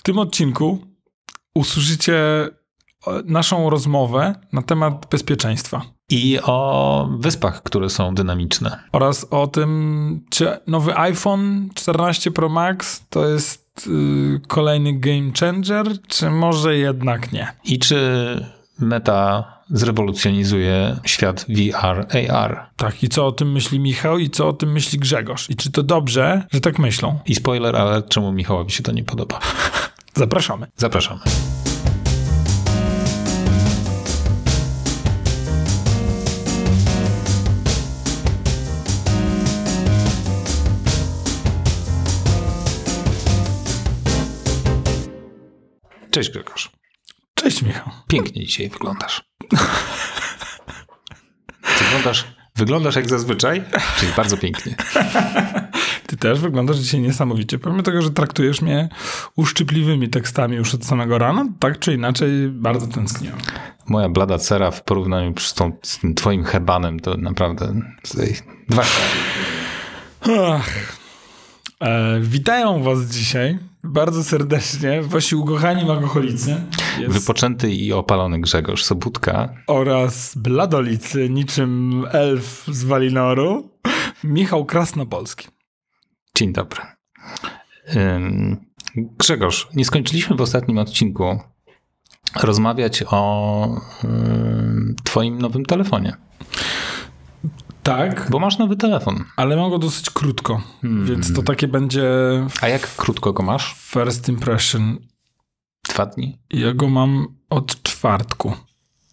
W tym odcinku usłyszycie naszą rozmowę na temat bezpieczeństwa. I o wyspach, które są dynamiczne. Oraz o tym, czy nowy iPhone 14 Pro Max to jest yy, kolejny game changer, czy może jednak nie. I czy Meta zrewolucjonizuje świat VR, AR. Tak, i co o tym myśli Michał i co o tym myśli Grzegorz. I czy to dobrze, że tak myślą? I spoiler, ale czemu Michałowi się to nie podoba? Zapraszamy. Zapraszamy. Cześć Grzegorz. Cześć Michał. Pięknie dzisiaj wyglądasz. Wyglądasz, wyglądasz jak zazwyczaj, czyli bardzo pięknie. Ty też wyglądasz dzisiaj niesamowicie. Pomimo tego, że traktujesz mnie uszczypliwymi tekstami już od samego rana, tak czy inaczej bardzo tęskniłem. Moja blada cera w porównaniu z, tą, z tym twoim hebanem to naprawdę tutaj dwa Ach. E, witają was dzisiaj bardzo serdecznie wasi ukochani magocholicy. Jest... Wypoczęty i opalony Grzegorz Sobutka. Oraz bladolicy, niczym elf z Walinoru, Michał Krasnopolski. Dzień dobry. Grzegorz, nie skończyliśmy w ostatnim odcinku rozmawiać o twoim nowym telefonie. Tak. Bo masz nowy telefon. Ale mam go dosyć krótko, hmm. więc to takie będzie. A jak krótko go masz? First impression. Dwa dni? Ja go mam od czwartku.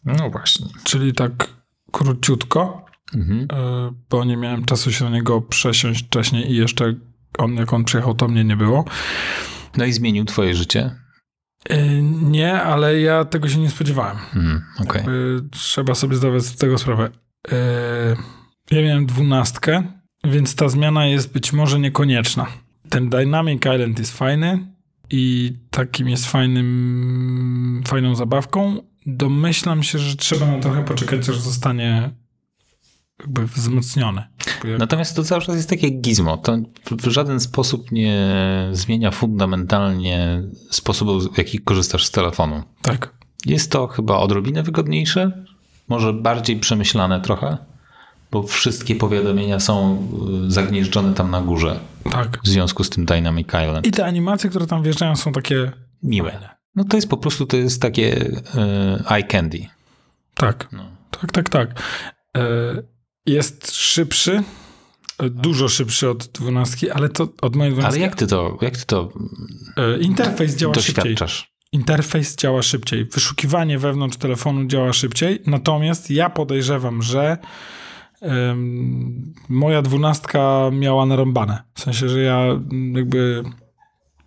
No właśnie. Czyli tak króciutko, mhm. E, bo nie miałem czasu się na niego przesiąść wcześniej i jeszcze on, jak on przyjechał, to mnie nie było. No i zmienił twoje życie? E, nie, ale ja tego się nie spodziewałem. Hmm, okay. Trzeba sobie zdawać z tego sprawę. E, ja miałem dwunastkę, więc ta zmiana jest być może niekonieczna. Ten Dynamic Island jest fajny i takim jest fajnym, fajną zabawką. Domyślam się, że trzeba na trochę poczekać, aż zostanie jakby wzmocniony. Natomiast to cały czas jest takie gizmo. To w żaden sposób nie zmienia fundamentalnie sposobu, w jaki korzystasz z telefonu. Tak. Jest to chyba odrobinę wygodniejsze, może bardziej przemyślane trochę bo wszystkie powiadomienia są y, zagnieżdżone tam na górze. Tak. W związku z tym Dynamic Island. I te animacje, które tam wjeżdżają są takie miłe. No to jest po prostu, to jest takie y, eye candy. Tak, no. tak, tak, tak. Y, jest szybszy, dużo szybszy od dwunastki, ale to od mojej dwunastki. Ale jak ty to, jak ty to Interfejs działa szybciej. Interfejs działa szybciej. Wyszukiwanie wewnątrz telefonu działa szybciej. Natomiast ja podejrzewam, że moja dwunastka miała narąbane. W sensie, że ja jakby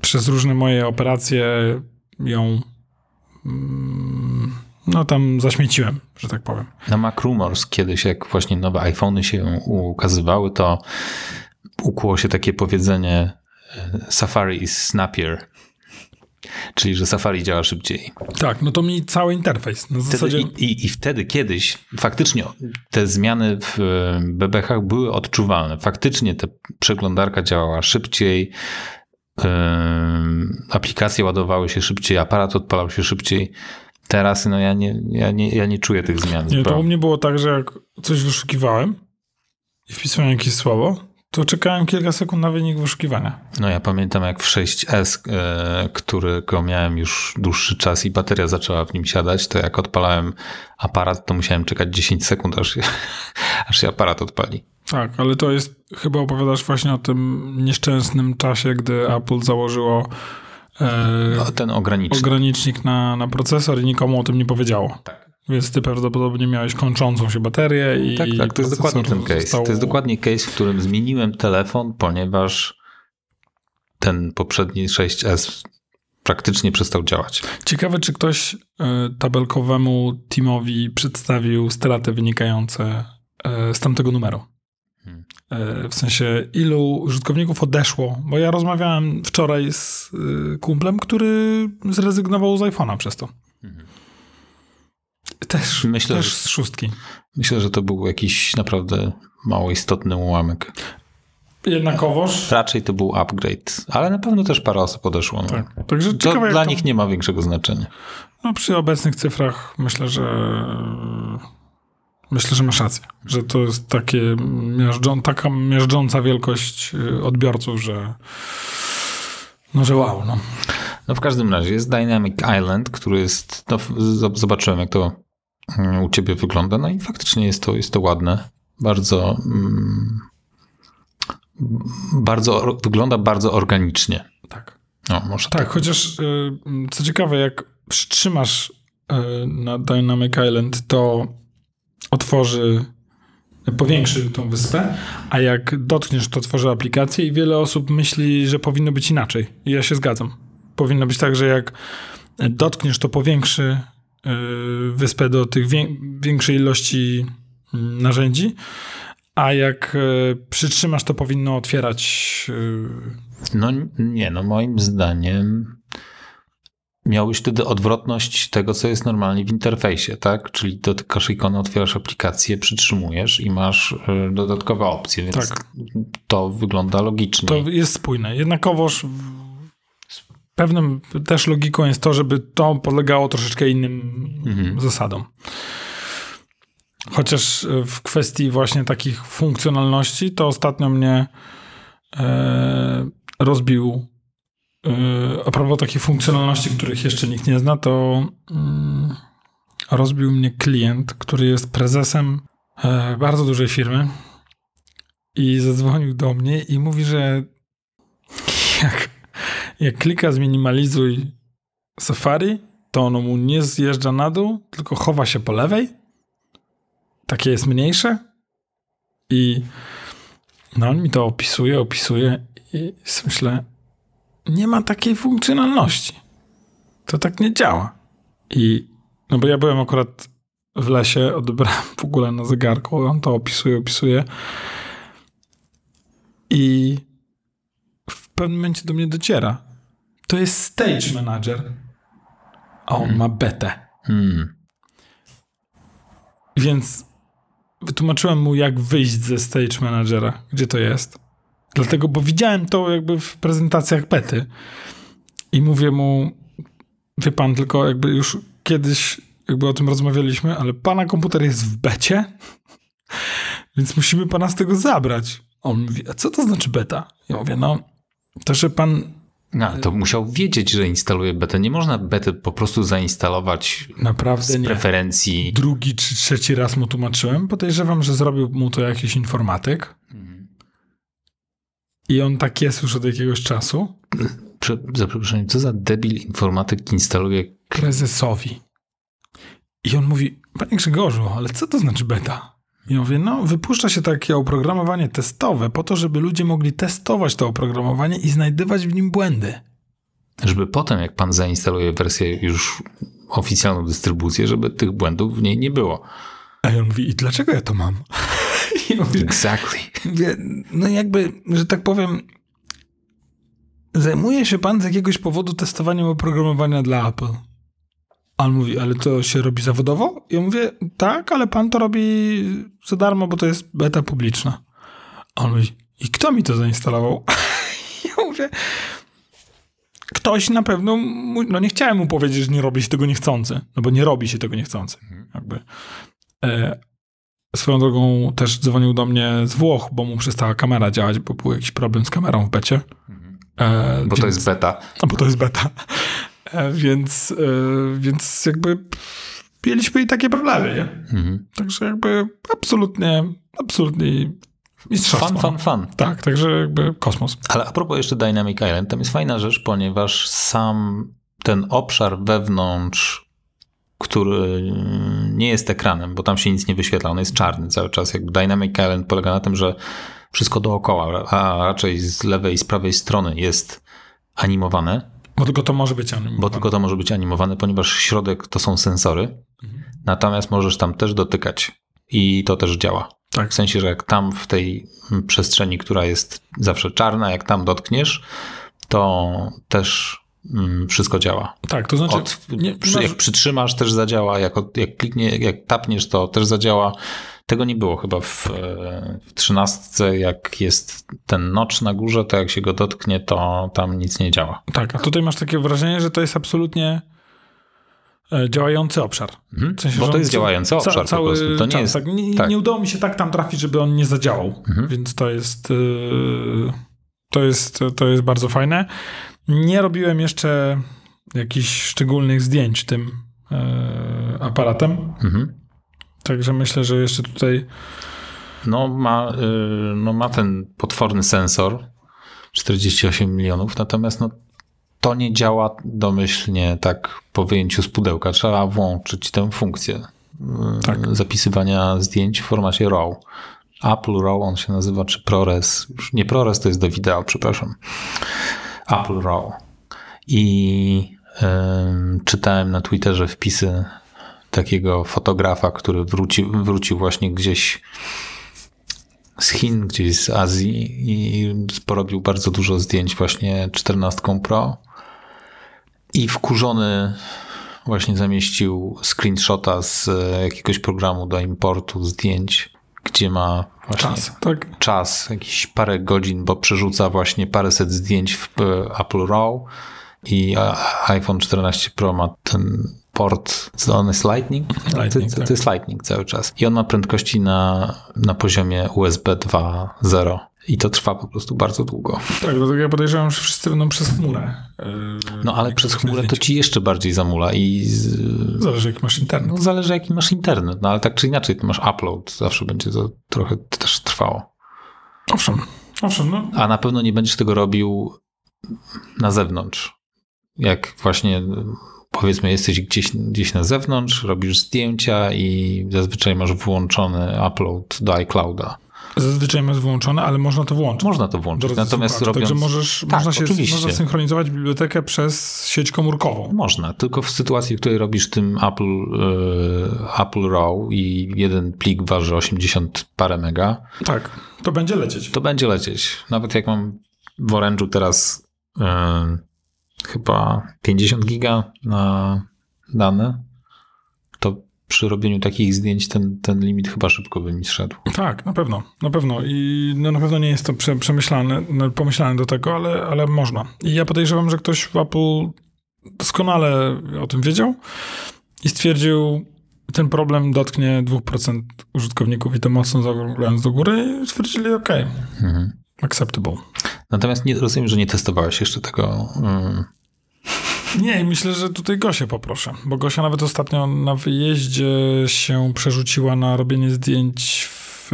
przez różne moje operacje ją mm, no tam zaśmieciłem, że tak powiem. Na Mac Rumors kiedyś, jak właśnie nowe iPhony się ukazywały, to ukło się takie powiedzenie e, Safari is snappier. Czyli, że Safari działa szybciej. Tak, no to mi cały interfejs. Na zasadzie... I, i, I wtedy kiedyś faktycznie te zmiany w bebechach były odczuwalne. Faktycznie ta przeglądarka działała szybciej, yy, aplikacje ładowały się szybciej, aparat odpalał się szybciej. Teraz no ja nie, ja nie, ja nie czuję tych zmian. Nie, to u mnie było tak, że jak coś wyszukiwałem i wpisałem jakieś słowo, to czekałem kilka sekund na wynik wyszukiwania. No ja pamiętam jak w 6S, e, którego miałem już dłuższy czas i bateria zaczęła w nim siadać, to jak odpalałem aparat, to musiałem czekać 10 sekund, aż się, aż się aparat odpali. Tak, ale to jest, chyba opowiadasz właśnie o tym nieszczęsnym czasie, gdy Apple założyło ten ogranicznik, ogranicznik na, na procesor i nikomu o tym nie powiedziało. Tak. Więc ty prawdopodobnie miałeś kończącą się baterię i. Tak, tak, to jest dokładnie ten case. Został... To jest dokładnie case, w którym zmieniłem telefon, ponieważ ten poprzedni 6S praktycznie przestał działać. Ciekawe, czy ktoś e, tabelkowemu teamowi przedstawił straty wynikające e, z tamtego numeru. E, w sensie, ilu użytkowników odeszło, bo ja rozmawiałem wczoraj z kumplem, który zrezygnował z iPhone'a przez to. Hmm. Też, myślę, też z szóstki. Myślę, że to był jakiś naprawdę mało istotny ułamek. jednakowoż. Raczej to był upgrade, ale na pewno też parę osób odeszło. No. Tak. Także To ciekawe, dla jak to, nich nie ma większego znaczenia. no, przy obecnych cyfrach myślę, że myślę, że masz rację, że to jest takie miażdżą, taka miażdżąca wielkość y, odbiorców, że no, że wow, no. No w każdym razie jest Dynamic Island, który jest, no zobaczyłem jak to mm, u ciebie wygląda, no i faktycznie jest to, jest to ładne. Bardzo, mm, bardzo, wygląda bardzo organicznie. Tak. No, może Tak, chociaż y, co ciekawe, jak przytrzymasz y, na Dynamic Island, to otworzy, powiększy tą wyspę, a jak dotkniesz, to tworzy aplikację i wiele osób myśli, że powinno być inaczej. I ja się zgadzam. Powinno być tak, że jak dotkniesz, to powiększy y, wyspę do tych wię- większej ilości mm, narzędzi, a jak y, przytrzymasz, to powinno otwierać y, No nie, no moim zdaniem miałbyś wtedy odwrotność tego, co jest normalnie w interfejsie, tak? Czyli dotykasz ikony, otwierasz aplikację, przytrzymujesz i masz y, dodatkowe opcje, więc Tak. to wygląda logicznie. To jest spójne. Jednakowoż pewnym też logiką jest to, żeby to podlegało troszeczkę innym Mhm. zasadom. Chociaż w kwestii właśnie takich funkcjonalności, to ostatnio mnie e, rozbił a propos takich funkcjonalności, których jeszcze nikt nie zna, to mm, rozbił mnie klient, który jest prezesem e, bardzo dużej firmy i zadzwonił do mnie i mówi, że jak, jak klika zminimalizuj Safari, to ono mu nie zjeżdża na dół, tylko chowa się po lewej. Takie jest mniejsze. I no on mi to opisuje, opisuje i myślę, nie ma takiej funkcjonalności. To tak nie działa. I no bo ja byłem akurat w lesie, odebrałem w ogóle na zegarku, on to opisuje, opisuje. I w pewnym momencie do mnie dociera. To jest Stage Manager, a on ma betę. Hmm. Więc wytłumaczyłem mu, jak wyjść ze Stage Managera, gdzie to jest. Dlatego, bo widziałem to jakby w prezentacjach bety. I mówię mu, wie pan, tylko jakby już kiedyś jakby o tym rozmawialiśmy, ale pana komputer jest w becie, więc musimy pana z tego zabrać. On mówi, a co to znaczy beta? Ja mówię, no, to, że pan No, to musiał wiedzieć, że instaluje betę. Nie można betę po prostu zainstalować naprawdę z nie. preferencji. Drugi czy trzeci raz mu tłumaczyłem. Podejrzewam, że zrobił mu to jakiś informatyk. I on tak jest już od jakiegoś czasu. Prze, za przeproszeniem, co za debil informatyk instaluje Prezesowi. I on mówi, panie Grzegorzu, ale co to znaczy beta? I ja mówię, no wypuszcza się takie oprogramowanie testowe po to, żeby ludzie mogli testować to oprogramowanie i znajdywać w nim błędy. żeby potem, jak pan zainstaluje wersję już oficjalną dystrybucję, żeby tych błędów w niej nie było. A on mówi, i dlaczego ja to mam? Exactly. No jakby, że tak powiem, zajmuje się pan z jakiegoś powodu testowaniem oprogramowania dla Apple. A on mówi, ale to się robi zawodowo? Ja mówię, tak, ale pan to robi za darmo, bo to jest beta publiczna. A on mówi, i kto mi to zainstalował? Ja mówię, ktoś na pewno, no nie chciałem mu powiedzieć, że nie robi się tego niechcący, no bo nie robi się tego niechcący. Jakby. E, Swoją drogą też dzwonił do mnie z Włoch, bo mu przestała kamera działać, bo był jakiś problem z kamerą w becie. E, Bo to jest beta. a bo to jest beta. E, więc, e, więc jakby mieliśmy i takie problemy, nie? Mhm. Także jakby absolutnie, absolutnie mistrzostwo. Fun, fun, fun. Tak, także jakby kosmos. Ale a propos jeszcze Dynamic Island, tam jest fajna rzecz, ponieważ sam ten obszar wewnątrz, który nie jest ekranem, bo tam się nic nie wyświetla, on jest czarny cały czas. Jakby Dynamic Island polega na tym, że wszystko dookoła, a raczej z lewej i z prawej strony jest animowane, Bo tylko to może być animowane. bo tylko to może być animowane, ponieważ środek to są sensory, natomiast możesz tam też dotykać i to też działa. Tak. W sensie, że jak tam w tej przestrzeni, która jest zawsze czarna, jak tam dotkniesz, to też wszystko działa. Tak, to znaczy... Od, nie, przy, masz- Jak przytrzymasz, też zadziała. Jak, jak kliknie, jak tapniesz, to też zadziała. Tego nie było chyba w, w 13, jak jest ten nocz na górze, to jak się go dotknie, to tam nic nie działa. Tak, a tutaj masz takie wrażenie, że to jest absolutnie e, działający obszar. Mhm, w sensie, bo to jest działający obszar ca, cały po prostu. To nie, czas, jest, tak, nie, tak. nie, udało mi się tak tam trafić, żeby on nie zadziałał, mhm. więc to jest, yy, to jest to jest bardzo fajne. Nie robiłem jeszcze jakichś szczególnych zdjęć tym yy, aparatem, mhm. także myślę, że jeszcze tutaj no ma, yy, no ma ten potworny sensor 48 milionów, natomiast no to nie działa domyślnie tak po wyjęciu z pudełka. Trzeba włączyć tę funkcję y, tak. zapisywania zdjęć w formacie RAW. Apple RAW on się nazywa, czy ProRes. Już nie ProRes to jest do wideo, przepraszam. Apple RAW. I y, czytałem na Twitterze wpisy takiego fotografa, który wrócił, wrócił właśnie gdzieś z Chin, gdzieś z Azji i porobił bardzo dużo zdjęć właśnie 14 Pro i wkurzony właśnie zamieścił screenshota z jakiegoś programu do importu zdjęć, gdzie ma czas, tak? czas jakiś parę godzin, bo przerzuca właśnie paręset zdjęć w e, Apple RAW i iPhone 14 Pro ma ten port, co on jest Lightning? Lightning to, to, to, jest Lightning cały czas. I on ma prędkości na, na poziomie USB 2.0 i to trwa po prostu bardzo długo. Tak, dlatego ja podejrzewam, że wszyscy będą przez chmurę. Yy, no ale przez chmurę to ci jeszcze bardziej zamula i... Z... Zależy jaki masz internet. No, zależy jaki masz internet, no ale tak czy inaczej, ty masz upload, zawsze będzie to trochę też trwało. Owszem, owszem. No. A na pewno nie będziesz tego robił na zewnątrz. Jak właśnie powiedzmy jesteś gdzieś, gdzieś na zewnątrz, robisz zdjęcia i zazwyczaj masz włączony upload do iClouda. Zazwyczaj jest wyłączone, ale można to włączyć. Można to włączyć, natomiast słuchaczy. robiąc... Także możesz, tak, można, się, oczywiście. można synchronizować bibliotekę przez sieć komórkową. Można, tylko w sytuacji, w której robisz tym Apple, yy, Apple RAW i jeden plik waży 80 parę mega. Tak, to będzie lecieć. To będzie lecieć. Nawet jak mam w Orange'u teraz yy, chyba 50 giga na dane, przy robieniu takich zdjęć ten, ten limit chyba szybko by mi zszedł. Tak, na pewno, na pewno. I no, na pewno nie jest to prze, przemyślane, no, pomyślane do tego, ale, ale można. I ja podejrzewam, że ktoś w Apple doskonale o tym wiedział i stwierdził, ten problem dotknie 2% użytkowników i to mocno zaglądając do góry i stwierdzili, ok, mhm. acceptable. Natomiast nie, rozumiem, że nie testowałeś jeszcze tego... Um nie, myślę, że tutaj Gosię poproszę, bo Gosia nawet ostatnio na wyjeździe się przerzuciła na robienie zdjęć w,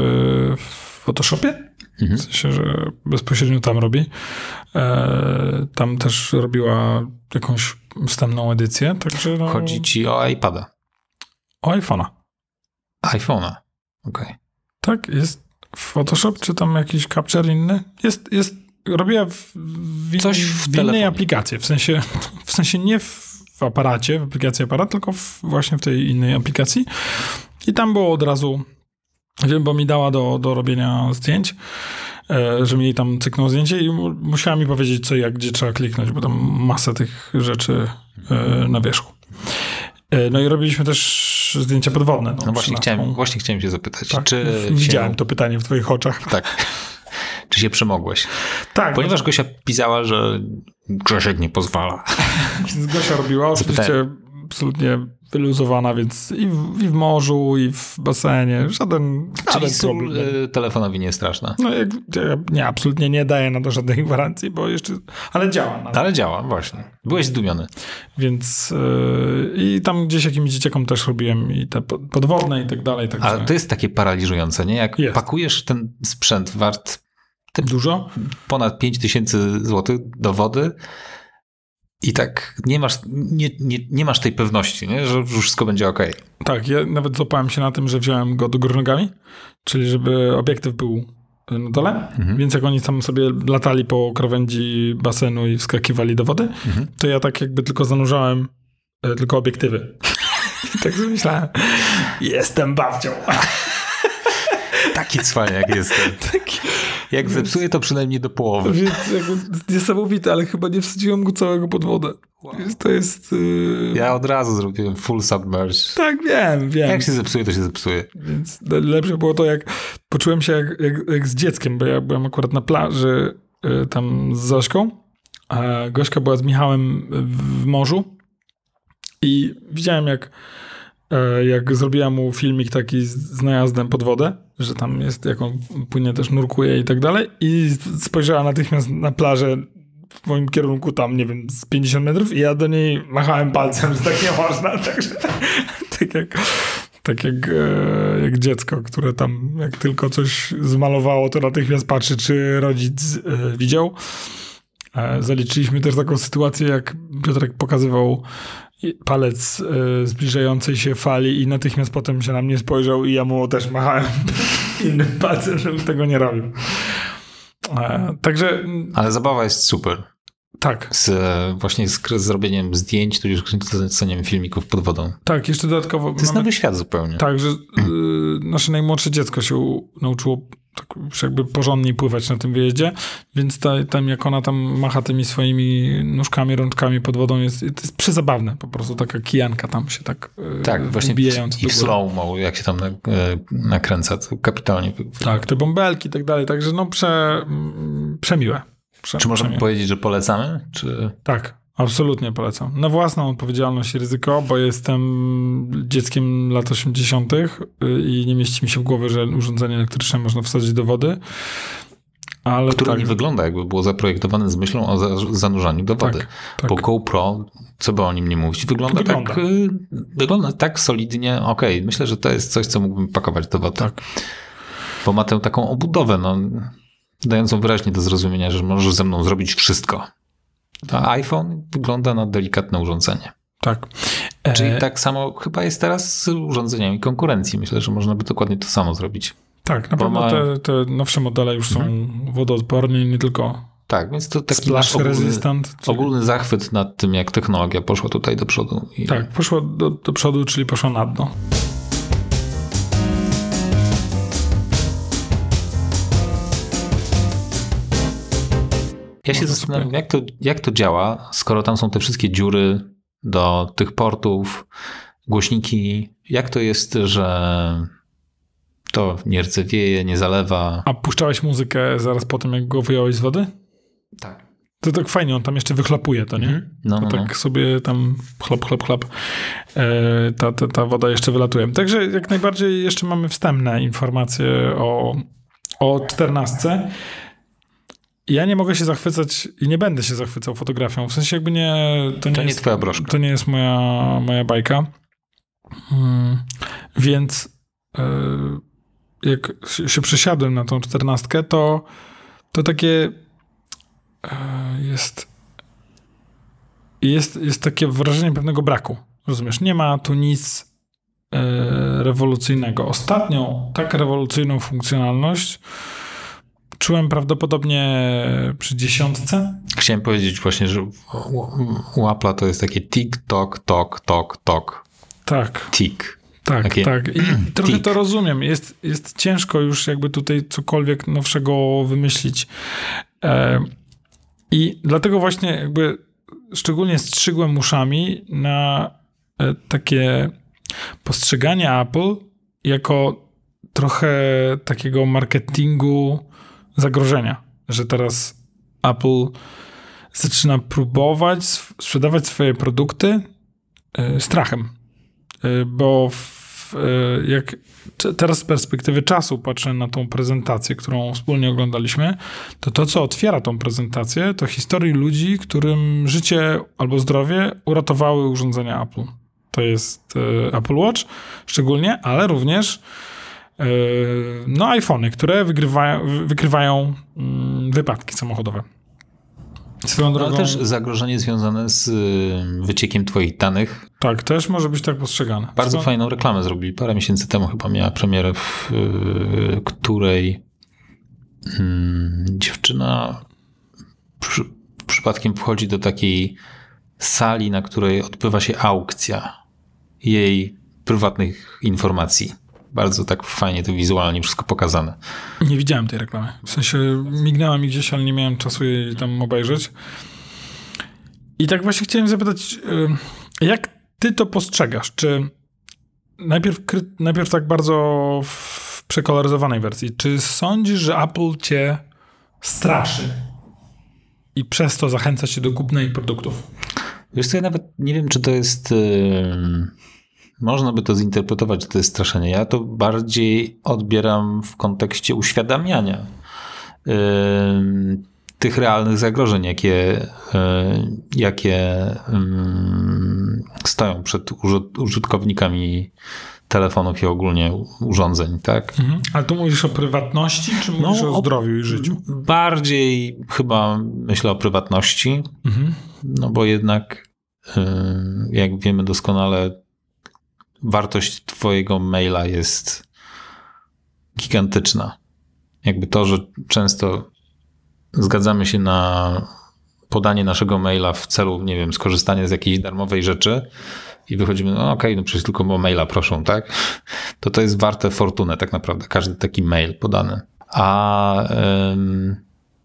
w Photoshopie. Mhm. W sensie, że bezpośrednio tam robi. E, tam też robiła jakąś wstępną edycję, także no... Chodzi ci o iPada. O iPhone'a. iPhone'a, okej. Okay. Tak, jest Photoshop, czy tam jakiś capture inny? Jest, jest robiła w, w, Coś w, w innej aplikacji. W sensie, w sensie nie w, aparacie, w aplikacji aparat, tylko w, właśnie w tej innej aplikacji. I tam było od razu, wiem, bo mi dała do, do robienia zdjęć, e, że mi tam cyknął zdjęcie i mu, musiała mi powiedzieć, co jak, gdzie trzeba kliknąć, bo tam masa tych rzeczy e, na wierzchu. E, no i robiliśmy też zdjęcia podwodne. No, no właśnie, chciałem, właśnie chciałem się zapytać. Tak, czy widziałem się... to pytanie w twoich oczach. Tak. Czy się przemogłeś? Tak. Ponieważ Gosia pisała, że Grzesiek nie pozwala. Gosia robiła, oczywiście absolutnie wyluzowana, więc i w, i w, morzu, i w basenie, żaden, żaden sól problem. Y, telefonowi nie jest straszna. No jak, nie, absolutnie nie daje na to żadnej gwarancji, bo jeszcze, ale działa. Nawet. Ale działa, właśnie. Byłeś zdumiony. Więc yy, i tam gdzieś jakimś dzieciakom też robiłem i te podwodne i tak dalej. Także... Ale to jest takie paraliżujące, nie? Jak jest. pakujesz ten sprzęt wart Dużo? Ponad 5000 zł do wody i tak nie masz, nie, nie, nie masz tej pewności, nie? że już wszystko będzie ok. Tak, ja nawet złapałem się na tym, że wziąłem go do góry nogami, czyli żeby obiektyw był na dole, mhm. więc jak oni tam sobie latali po krawędzi basenu i wskakiwali do wody, mhm. to ja tak jakby tylko zanurzałem e, tylko obiektywy. I tak sobie myślałem, jestem babcią. Taki cwaniak jestem. Taki, Jak zepsuje, to przynajmniej do połowy. Więc jakby niesamowite, ale chyba nie wsadziłem go całego pod wodę. Więc to jest... Yy... Ja od razu zrobiłem full submerge. Tak, wiem, wiem. Jak się zepsuje, to się zepsuje. Więc lepsze było to, jak poczułem się jak, jak, jak z dzieckiem, bo ja byłem akurat na plaży yy, tam z Zośką, a Gośka była z Michałem w morzu i widziałem jak jak zrobiłam mu filmik taki z najazdem pod wodę, że tam jest, jak on płynie też nurkuje i tak dalej i spojrzała natychmiast na plażę w moim kierunku tam, nie wiem, z 50 metrów i ja do niej machałem palcem, że tak nie można, także tak jak tak jak, e, jak dziecko, które tam jak tylko coś zmalowało, to natychmiast patrzy, czy rodzic e, widział. Zaliczyliśmy też taką sytuację, jak Piotrek pokazywał palec y, zbliżającej się fali i natychmiast potem się na mnie spojrzał i ja mu też machałem innym palcem, żeby tego nie robił. E, także... Ale zabawa jest super. Tak. Z, właśnie z, zrobieniem zdjęć, tudzież kręceniem filmików pod wodą. Tak, jeszcze dodatkowo... To jest mamy, nowy świat zupełnie. Tak, że y, nasze najmłodsze dziecko się nauczyło tak jakby porządniej pływać na tym wyjeździe, więc ta, tam jak ona tam macha tymi swoimi nóżkami, rączkami pod wodą, jest, to jest przezabawne, po prostu taka kijanka tam się tak e, Tak, właśnie i w slow-mo, jak się tam e, nakręca, to kapitalnie. Tak, te bąbelki i tak dalej, także no prze, przemiłe. Prze, Czy możemy powiedzieć, że polecamy? Czy... Tak, Absolutnie polecam. Na własną odpowiedzialność i ryzyko, bo jestem dzieckiem lat 80. Y, i nie mieści mi się w głowie, że urządzenie elektryczne można wsadzić do wody. Ale Które tak. nie wygląda, jakby było zaprojektowane z myślą o zanurzaniu do wody. Tak, tak. Bo GoPro, co by o nim nie mówić, wygląda, wygląda. tak wygląda tak solidnie. Okej, okay, myślę, że to jest coś, co mógłbym pakować do wody. Tak. Bo ma tę taką obudowę, no, dającą wyraźnie do zrozumienia, że możesz ze mną zrobić wszystko. A iPhone wygląda na delikatne urządzenie. Tak. Czyli e... tak samo chyba jest teraz z urządzeniami konkurencji. Myślę, że można by dokładnie to samo zrobić. Tak, na pewno ma... te, te, nowsze modele już są mhm. wodoodporne, nie tylko. Tak, więc to taki nasz ogólny, resistant, ogólny zachwyt nad tym, jak technologia poszła tutaj do przodu. I... Tak, poszła do, do przodu, czyli poszła na dno. Ja się zastanawiam, jak to, jak to działa, skoro tam są te wszystkie dziury do tych portów, głośniki. Jak to jest, że to nie rdzewieje, nie zalewa? A puszczałeś muzykę zaraz po tym, jak go wyjąłeś z wody? Tak. To tak fajnie, on tam jeszcze wychlapuje to, nie? Mm -hmm. No, to tak no. sobie tam chlop, chlop, chlop e, ta, ta, ta woda jeszcze wylatuje. Także jak najbardziej jeszcze mamy wstępne informacje o, o 14. Ja nie mogę się zachwycać i nie będę się zachwycał fotografią. W sensie jakby nie... To nie, to nie jest twoja broszka. To nie jest moja, moja bajka. Hmm, więc yy, jak się przesiadłem na tą czternastkę, to, to takie yy, jest, jest jest takie wrażenie pewnego braku. Rozumiesz? Nie ma tu nic yy, rewolucyjnego. Ostatnią tak rewolucyjną funkcjonalność czułem prawdopodobnie przy dziesiątce. Chciałem powiedzieć właśnie, że u Apple'a to jest takie tik, tok, tok, tok, tok. Tak. Tik. Tak, takie tak. I trochę tik. to rozumiem. Jest, jest ciężko już jakby tutaj cokolwiek nowszego wymyślić. E, I dlatego właśnie jakby szczególnie strzygłem uszami na e, takie postrzeganie Apple jako trochę takiego marketingu zagrożenia, że teraz Apple zaczyna próbować sprzedawać swoje produkty e, strachem. E, bo w, e, jak teraz z perspektywy czasu patrzę na tą prezentację, którą wspólnie oglądaliśmy, to to, co otwiera tą prezentację, to historii ludzi, którym życie albo zdrowie uratowały urządzenia Apple. To jest Apple Watch szczególnie, ale również no iPhony, które wygrywają, wykrywają mm, wypadki samochodowe. Swoją drogą... Ale też zagrożenie związane z y, wyciekiem twoich danych. Tak, też może być tak postrzegane. Bardzo Co? fajną reklamę zrobili. Parę miesięcy temu chyba miała premierę, w y, której hmm, dziewczyna przy, przypadkiem wchodzi do takiej sali, na której odbywa się aukcja jej prywatnych informacji Bardzo tak fajnie to wizualnie wszystko pokazane. Nie widziałem tej reklamy. W sensie mignęła mi gdzieś, ale nie miałem czasu jej tam obejrzeć. I tak właśnie chciałem zapytać, y, jak ty to postrzegasz? Czy najpierw, najpierw tak bardzo w przekoloryzowanej wersji, czy sądzisz, że Apple cię straszy i przez to zachęca cię do kupna ich produktów? Wiesz co, ja nawet nie wiem, czy to jest... Yy... Można by to zinterpretować, że to jest straszenie. Ja to bardziej odbieram w kontekście uświadamiania yy, tych realnych zagrożeń, jakie, yy, jakie yy, stoją przed użytkownikami telefonów i ogólnie urządzeń, tak? Mhm. Ale tu mówisz o prywatności, czy mówisz no, o zdrowiu i życiu? Bardziej chyba myślę o prywatności, mhm. no bo jednak y, jak wiemy doskonale, wartość twojego maila jest gigantyczna. Jakby to, że często zgadzamy się na podanie naszego maila w celu, nie wiem, skorzystania z jakiejś darmowej rzeczy, i wychodzimy, no okej, okay, no przecież tylko o maila proszą, tak? To to jest warte fortunę tak naprawdę, każdy taki mail podany. A ym,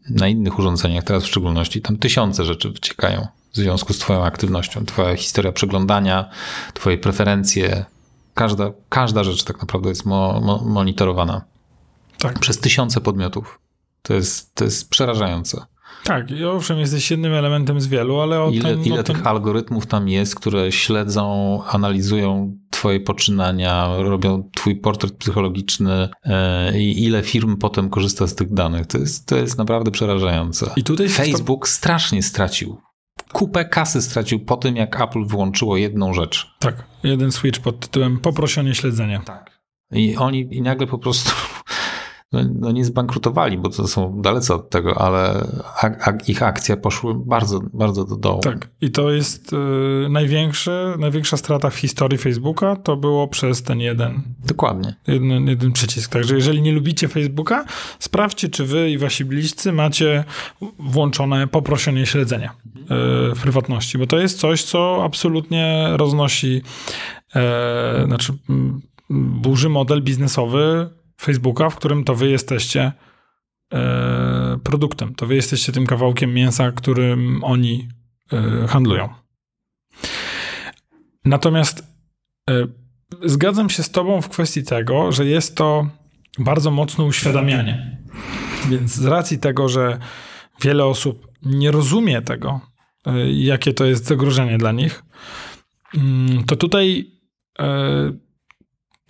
na innych urządzeniach, teraz w szczególności, tam tysiące rzeczy wyciekają w związku z twoją aktywnością. Twoja historia przeglądania, twoje preferencje, każda, każda rzecz tak naprawdę jest mo, mo, monitorowana. Tak. Przez tysiące podmiotów. To jest, to jest przerażające. Tak, i owszem, jesteś jednym elementem z wielu, ale o ile, tym, ile tym... tych algorytmów tam jest, które śledzą, analizują twoje poczynania, robią twój portret psychologiczny e, i ile firm potem korzysta z tych danych. To jest, to jest naprawdę przerażające. I tutaj Facebook strasznie stracił. Kupę kasy stracił po tym, jak Apple wyłączyło jedną rzecz. Tak, jeden switch pod tytułem poproszenie śledzenia. Tak. I oni i nagle po prostu no, no nie zbankrutowali, bo to są dalece od tego, ale ich akcje poszły bardzo, bardzo do dołu. Tak, i to jest y, największy, największa strata w historii Facebooka, to było przez ten jeden. Dokładnie. Jeden, jeden przycisk. Także jeżeli nie lubicie Facebooka, sprawdźcie, czy wy i wasi bliscy macie włączone poproszenie śledzenia y, w prywatności, bo to jest coś, co absolutnie roznosi, y, znaczy burzy model biznesowy Facebooka, w którym to wy jesteście e, produktem. To wy jesteście tym kawałkiem mięsa, którym oni e, handlują. Natomiast e, zgadzam się z tobą w kwestii tego, że jest to bardzo mocne uświadamianie. Więc z racji tego, że wiele osób nie rozumie tego, jakie to jest zagrożenie dla nich, mm, to tutaj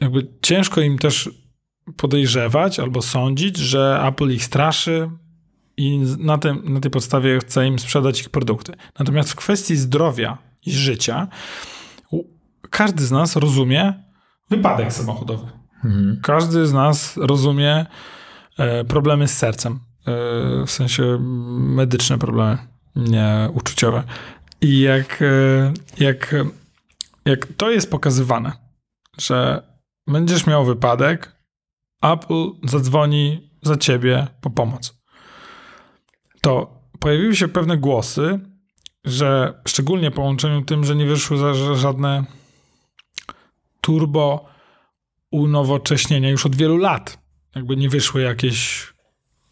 jakby ciężko im też podejrzewać albo sądzić, że Apple ich straszy i na, tym, na tej podstawie chce im sprzedać ich produkty. Natomiast w kwestii zdrowia i życia każdy z nas rozumie wypadek samochodowy. Mhm. Każdy z nas rozumie e, problemy z sercem. E, w sensie medyczne problemy, nie uczuciowe. I jak, e, jak, jak to jest pokazywane, że będziesz miał wypadek, Apple zadzwoni za ciebie po pomoc. To pojawiły się pewne głosy, że szczególnie po łączeniu tym, że nie wyszły za żadne turbo unowocześnienia już od wielu lat. Jakby nie wyszły jakieś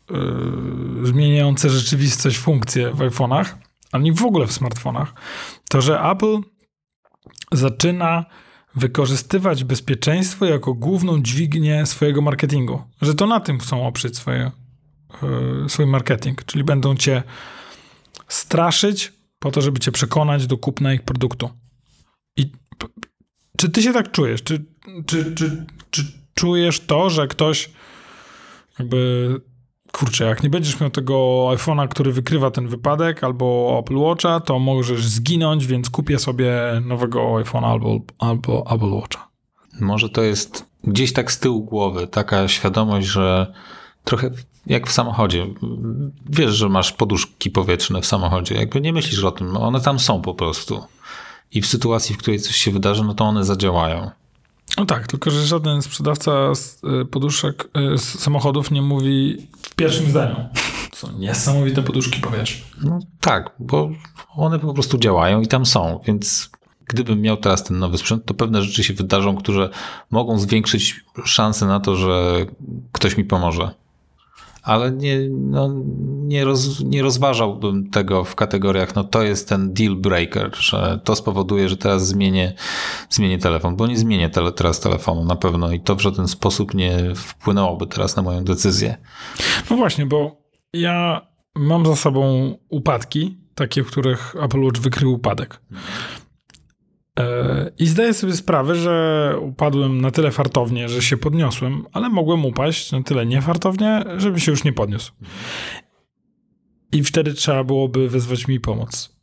yy, zmieniające rzeczywistość funkcje w iPhone'ach, ani w ogóle w smartfonach, to że Apple zaczyna wykorzystywać bezpieczeństwo jako główną dźwignię swojego marketingu. Że to na tym chcą oprzeć swoje, yy, swój marketing, czyli będą cię straszyć po to, żeby cię przekonać do kupna ich produktu. I czy ty się tak czujesz? Czy, czy, czy, czy czujesz to, że ktoś jakby kurczę, jak nie będziesz miał tego iPhone'a, który wykrywa ten wypadek, albo Apple Watcha, to możesz zginąć, więc kupię sobie nowego iPhone'a albo, albo Apple Watcha. Może to jest gdzieś tak z tyłu głowy, taka świadomość, że trochę jak w samochodzie. Wiesz, że masz poduszki powietrzne w samochodzie. Jakby nie myślisz o tym, one tam są po prostu. I w sytuacji, w której coś się wydarzy, no to one zadziałają. No tak, tylko że żaden sprzedawca y, poduszek y, z samochodów nie mówi w pierwszym zdaniu. Są niesamowite poduszki powierzchni. No tak, bo one po prostu działają i tam są, więc gdybym miał teraz ten nowy sprzęt, to pewne rzeczy się wydarzą, które mogą zwiększyć szanse na to, że ktoś mi pomoże. Ale nie, no, nie, roz, nie rozważałbym tego w kategoriach, no to jest ten deal breaker, że to spowoduje, że teraz zmienię, zmienię telefon, bo nie zmienię tele, teraz telefonu na pewno i to w żaden sposób nie wpłynęłoby teraz na moją decyzję. No właśnie, bo ja mam za sobą upadki, takie, w których Apple Watch wykrył upadek. E, I zdaję sobie sprawę, że upadłem na tyle fartownie, że się podniosłem, ale mogłem upaść na tyle niefartownie, żeby się już nie podniósł. I wtedy trzeba byłoby wezwać mi pomoc.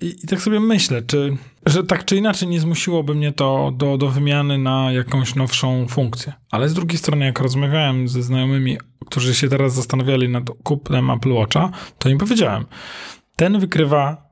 I, I, tak sobie myślę, czy, że tak czy inaczej nie zmusiłoby mnie to do, do wymiany na jakąś nowszą funkcję. Ale z drugiej strony, jak rozmawiałem ze znajomymi, którzy się teraz zastanawiali nad kupnem Apple Watcha, to im powiedziałem, ten wykrywa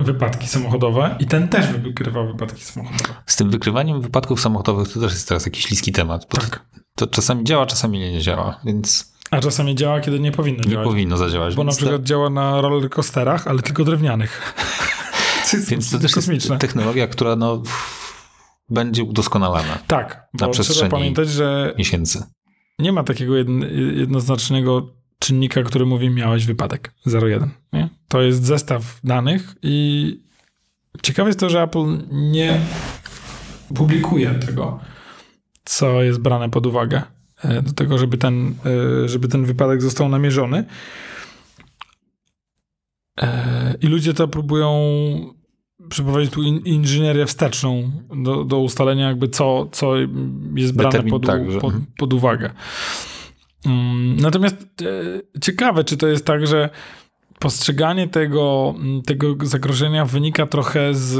wypadki samochodowe i ten też wykrywa wypadki samochodowe. Z tym wykrywaniem wypadków samochodowych to też jest teraz jakiś śliski temat. Tak. To czasami działa, czasami nie, nie działa, więc... A czasami działa, kiedy nie powinno nie działać. Nie powinno zadziałać. Bo na przykład to... działa na rollercoasterach, ale tylko drewnianych. więc to też kosmiczne. jest technologia, która no, będzie udoskonalana. Tak, bo na trzeba pamiętać, że miesięcy. nie ma takiego jednoznacznego czynnika, który mówi miałeś wypadek 0,1. Nie? To jest zestaw danych i ciekawe jest to, że Apple nie publikuje tego, co jest brane pod uwagę do tego, żeby ten, e, żeby ten wypadek został namierzony. E, I ludzie to próbują przeprowadzić tu inżynierię wsteczną do, do ustalenia jakby co, co jest brane pod, tak, pod, pod uwagę. Mm, natomiast e, ciekawe, czy to jest tak, że postrzeganie tego, tego zagrożenia wynika trochę z,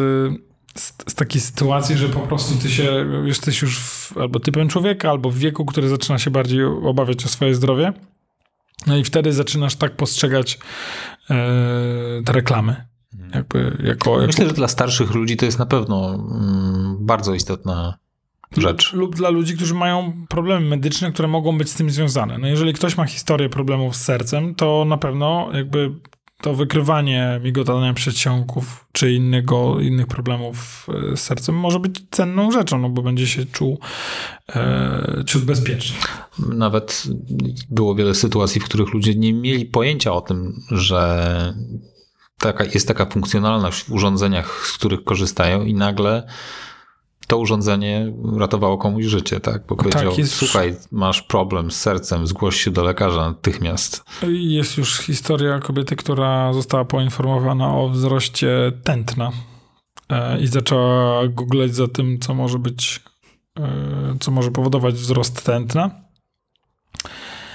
z, z, takiej sytuacji, że po prostu ty się, jesteś już w, albo typem człowieka, albo w wieku, który zaczyna się bardziej obawiać o swoje zdrowie. No i wtedy zaczynasz tak postrzegać e, te reklamy. Mhm. Jakby jako, jako... Myślę, że dla starszych ludzi to jest na pewno mm, bardzo istotna rzecz. Lub dla ludzi, którzy mają problemy medyczne, które mogą być z tym związane. No jeżeli ktoś ma historię problemów z sercem, to na pewno jakby to wykrywanie migotania przedsionków czy innego, innych problemów e, z sercem może być cenną rzeczą, no bo będzie się czuł e, ciut bezpiecznie. Nawet było wiele sytuacji, w których ludzie nie mieli pojęcia o tym, że taka, jest taka funkcjonalność w urządzeniach, z których korzystają i nagle to urządzenie ratowało komuś życie, tak? Bo powiedział, tak, słuchaj, masz problem z sercem, zgłoś się do lekarza natychmiast. Jest już historia kobiety, która została poinformowana o wzroście tętna e, i zaczęła googlać za tym, co może być, e, co może powodować wzrost tętna.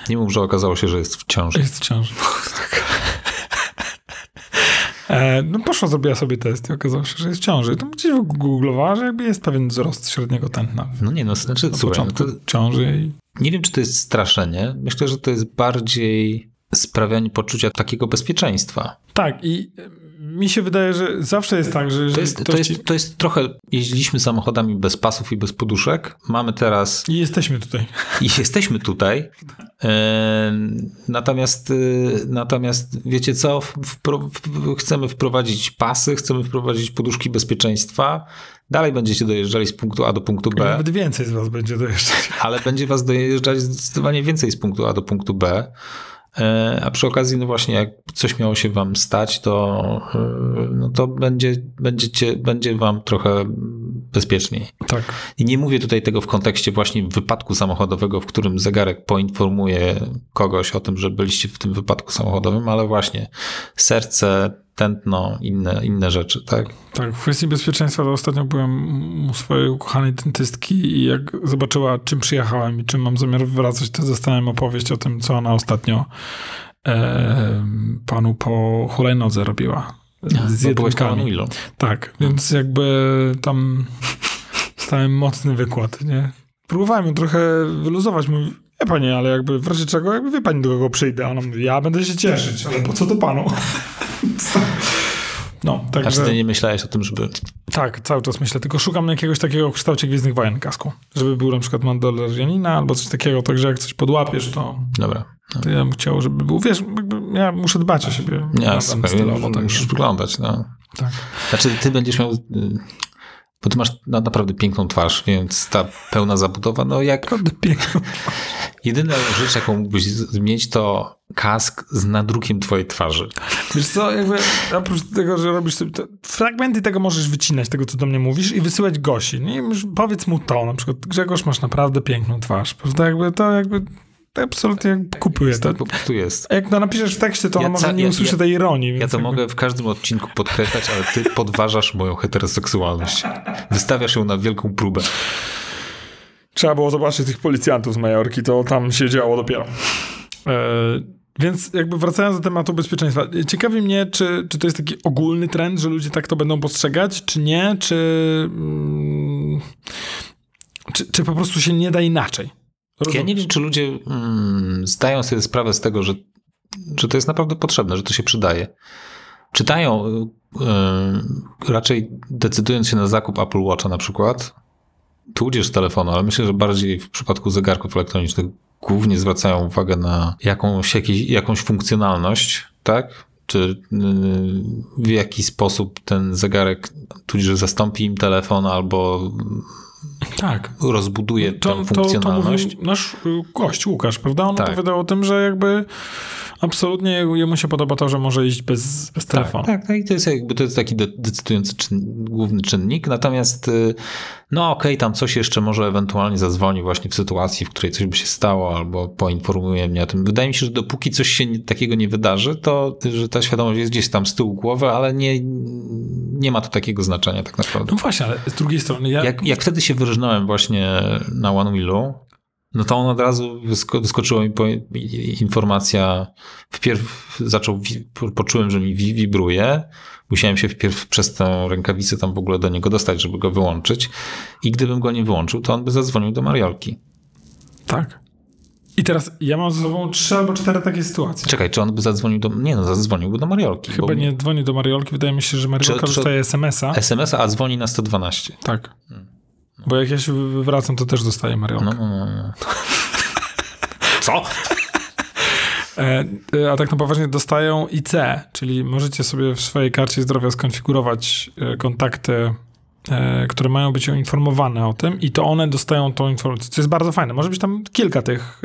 Nie mów, że okazało się, że jest w ciąży. Jest w ciąży. E, no poszła, zrobiła sobie test i okazało się, że jest w ciąży. To gdzieś googlowała, że jakby jest pewien wzrost średniego tętna. No nie, no znaczy, na słuchaj, no to, ciąży. I... Nie wiem, czy to jest straszenie. Myślę, że to jest bardziej sprawianie poczucia takiego bezpieczeństwa. Tak i mi się wydaje, że zawsze jest tak, że... To jest, to, jest, ci... to jest trochę, jeździliśmy samochodami bez pasów i bez poduszek, mamy teraz... I jesteśmy tutaj. I jesteśmy tutaj. E, natomiast, e, natomiast wiecie co, wpro, chcemy wprowadzić pasy, chcemy wprowadzić poduszki bezpieczeństwa, Dalej będziecie dojeżdżali z punktu A do punktu B. Nawet więcej z was będzie dojeżdżać. Ale będzie was dojeżdżać zdecydowanie więcej z punktu A do punktu B. E, a przy okazji, no właśnie, jak coś miało się wam stać, to, e, no to będzie, będziecie, będzie wam trochę bezpieczniej. Tak. I nie mówię tutaj tego w kontekście właśnie wypadku samochodowego, w którym zegarek poinformuje kogoś o tym, że byliście w tym wypadku samochodowym, ale właśnie serce, tętno, inne, inne rzeczy, tak? Tak, w kwestii bezpieczeństwa to ostatnio byłem u swojej ukochanej dentystki i jak zobaczyła, czym przyjechałem i czym mam zamiar wracać, to zostałem opowieść o tym, co ona ostatnio e, panu po hulajnodze robiła. Z jedynkami. Tak, więc jakby tam stałem mocny wykład, nie? Próbowałem ją trochę wyluzować, mówi, wie pani, ale jakby w razie czego, jakby wie pani, do kogo przyjdę. A ona mówi, ja będę się cieszyć, ale po co to panu? No, także... A czy ty nie myślałeś o tym, żeby... Tak, cały czas myślę, tylko szukam jakiegoś takiego w kształcie Gwiezdnych Wojen kasku. Żeby był na przykład Mandalorianina albo coś takiego, także jak coś podłapiesz, to... Dobra. To ja bym chciał, żeby był, wiesz, ja muszę dbać o siebie. Nie, super, stylowo, tak. musisz wyglądać, no. Tak. Znaczy, ty będziesz miał... Bo ty masz na, naprawdę piękną twarz, więc ta pełna zabudowa, no jak... Naprawdę piękną. Jedyna rzecz, jaką mógłbyś zmienić, to kask z nadrukiem twojej twarzy. Wiesz co, jakby oprócz tego, że robisz sobie fragmenty tego możesz wycinać, tego co do mnie mówisz i wysyłać Gosi. Nie? Powiedz mu to, na przykład Grzegorz masz naprawdę piękną twarz. Prawda? Jakby to jakby absolutnie kupuję to. Po prostu jest. A jak to napiszesz w tekście, to Ja on może ca- nie usłyszy ja- tej ironii. Ja to jakby- mogę w każdym odcinku podkreślać, ale ty podważasz moją heteroseksualność. Wystawiasz ją na wielką próbę. Trzeba było zobaczyć tych policjantów z Majorki, to tam się działo dopiero. E, więc jakby wracając do tematu bezpieczeństwa, ciekawi mnie, czy, czy to jest taki ogólny trend, że ludzie tak to będą postrzegać, czy nie, czy, mm, czy, czy po prostu się nie da inaczej. Ja Rozum- nie wiem, czy ludzie mm, zdają sobie sprawę z tego, że, że to jest naprawdę potrzebne, że to się przydaje. Czytają, y, y, raczej decydując się na zakup Apple Watcha na przykład, tudzież telefonu, ale myślę, że bardziej w przypadku zegarków elektronicznych głównie zwracają uwagę na jakąś, jakiś, jakąś funkcjonalność, tak? Czy y, w jaki sposób ten zegarek tudzież zastąpi im telefon albo Tak. rozbuduje tę To, to, to funkcjonalność. nasz y, gość Łukasz, prawda? On Tak. opowiadał o tym, że jakby absolutnie jemu się podoba to, że może iść bez, bez telefonu. Tak, tak, i to jest jakby to jest taki de- decydujący czyn, główny czynnik. Natomiast y, no okej, tam coś jeszcze może ewentualnie zadzwoni właśnie w sytuacji, w której coś by się stało, albo poinformuje mnie o tym. Wydaje mi się, że dopóki coś się takiego nie wydarzy, to że ta świadomość jest gdzieś tam z tyłu głowy, ale nie, nie ma to takiego znaczenia tak naprawdę. No właśnie, ale z drugiej strony ja... Jak, jak wtedy się wyrżnąłem właśnie na One Wheelu, no to on od razu wysko, wyskoczyła mi informacja, wpierw zaczął, poczułem, że mi wi- wibruje, musiałem się wpierw przez tę rękawicę tam w ogóle do niego dostać, żeby go wyłączyć i gdybym go nie wyłączył, to on by zadzwonił do Mariolki. Tak. I teraz ja mam ze sobą trzy albo cztery takie sytuacje. Czekaj, czy on by zadzwonił do, nie no, zadzwoniłby do Mariolki. Chyba bo nie dzwoni do Mariolki, wydaje mi się, że Mariolka Czy- czy- dostaje SMS-a. SMS-a, a dzwoni na 112. Tak. Bo jak ja się wywracam, to też dostaję Mariolkę. No, no, no, no. Co? E, e, a tak na poważnie dostają IC, czyli możecie sobie w swojej karcie zdrowia skonfigurować e, kontakty, które mają być informowane o tym i to one dostają tą informację, co jest bardzo fajne. Może być tam kilka tych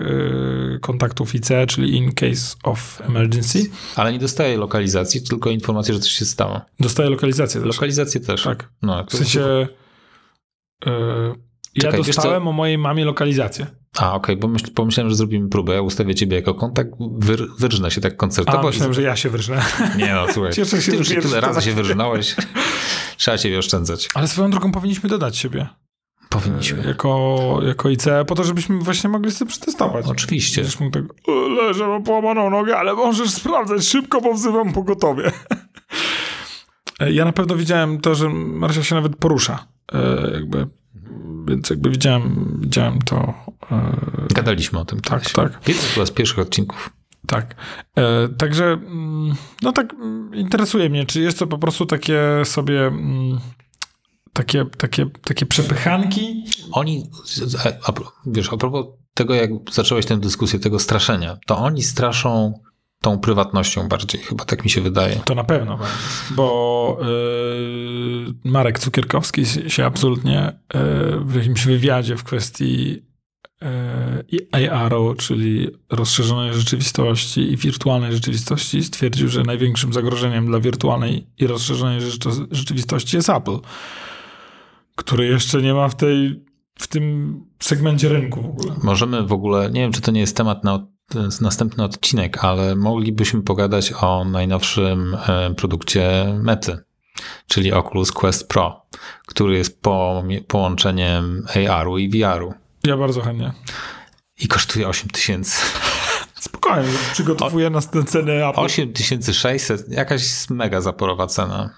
kontaktów IC, czyli in case of emergency. Ale nie dostaje lokalizacji, tylko informację, że coś się stało. Dostaje lokalizację też. Lokalizację też. Tak. No, W sensie e, ja Czekaj, dostałem o mojej mamie lokalizację. A, okej, bo myśl, pomyślałem, że zrobimy próbę. Ja ustawię ciebie jako kontakt, wyr, wyrżnę się tak A, koncertowo. myślałem, że ja się wyrżnę. Nie no, słuchaj, Cieszę się, ty już tyle razy się wyrżnąłeś. Trzeba ciebie oszczędzać. Ale swoją drogą powinniśmy dodać siebie. Powinniśmy. Jako, jako IC, po to, żebyśmy właśnie mogli sobie przetestować. Oczywiście. Mógł tak, "O, leżę, mam połamaną nogę, ale możesz sprawdzać szybko, bo wzywam pogotowie. E, ja na pewno widziałem to, że Marsia się nawet porusza. E, jakby, więc jakby widziałem, widziałem to. E, Gadaliśmy o tym. Tak, kiedyś. tak. Jeden chyba z pierwszych odcinków. tak. E, także, mm, no tak, mm, interesuje mnie, czy jest to po prostu takie sobie. mm, Takie, takie, takie przepychanki. Oni, a, a, wiesz, a propos tego, jak zacząłeś tę dyskusję, tego straszenia, to oni straszą tą prywatnością bardziej, chyba tak mi się wydaje. To na pewno. Bo yy, Marek Cukierkowski się absolutnie yy, w jakimś wywiadzie w kwestii yy, AR-u, czyli rozszerzonej rzeczywistości i wirtualnej rzeczywistości, stwierdził, że największym zagrożeniem dla wirtualnej i rozszerzonej rzeczy- rzeczywistości jest Apple, który jeszcze nie ma w tej w tym segmencie rynku w ogóle. Możemy w ogóle, nie wiem, czy to nie jest temat na następny odcinek, ale moglibyśmy pogadać o najnowszym e, produkcie Mety, czyli Oculus Quest Pro, który jest po, połączeniem AR-u i VR-u Ja bardzo chętnie. i kosztuje 8 tysięcy. Spokojnie, przygotowuję nas na cenę Apple. 8600, jakaś mega zaporowa cena.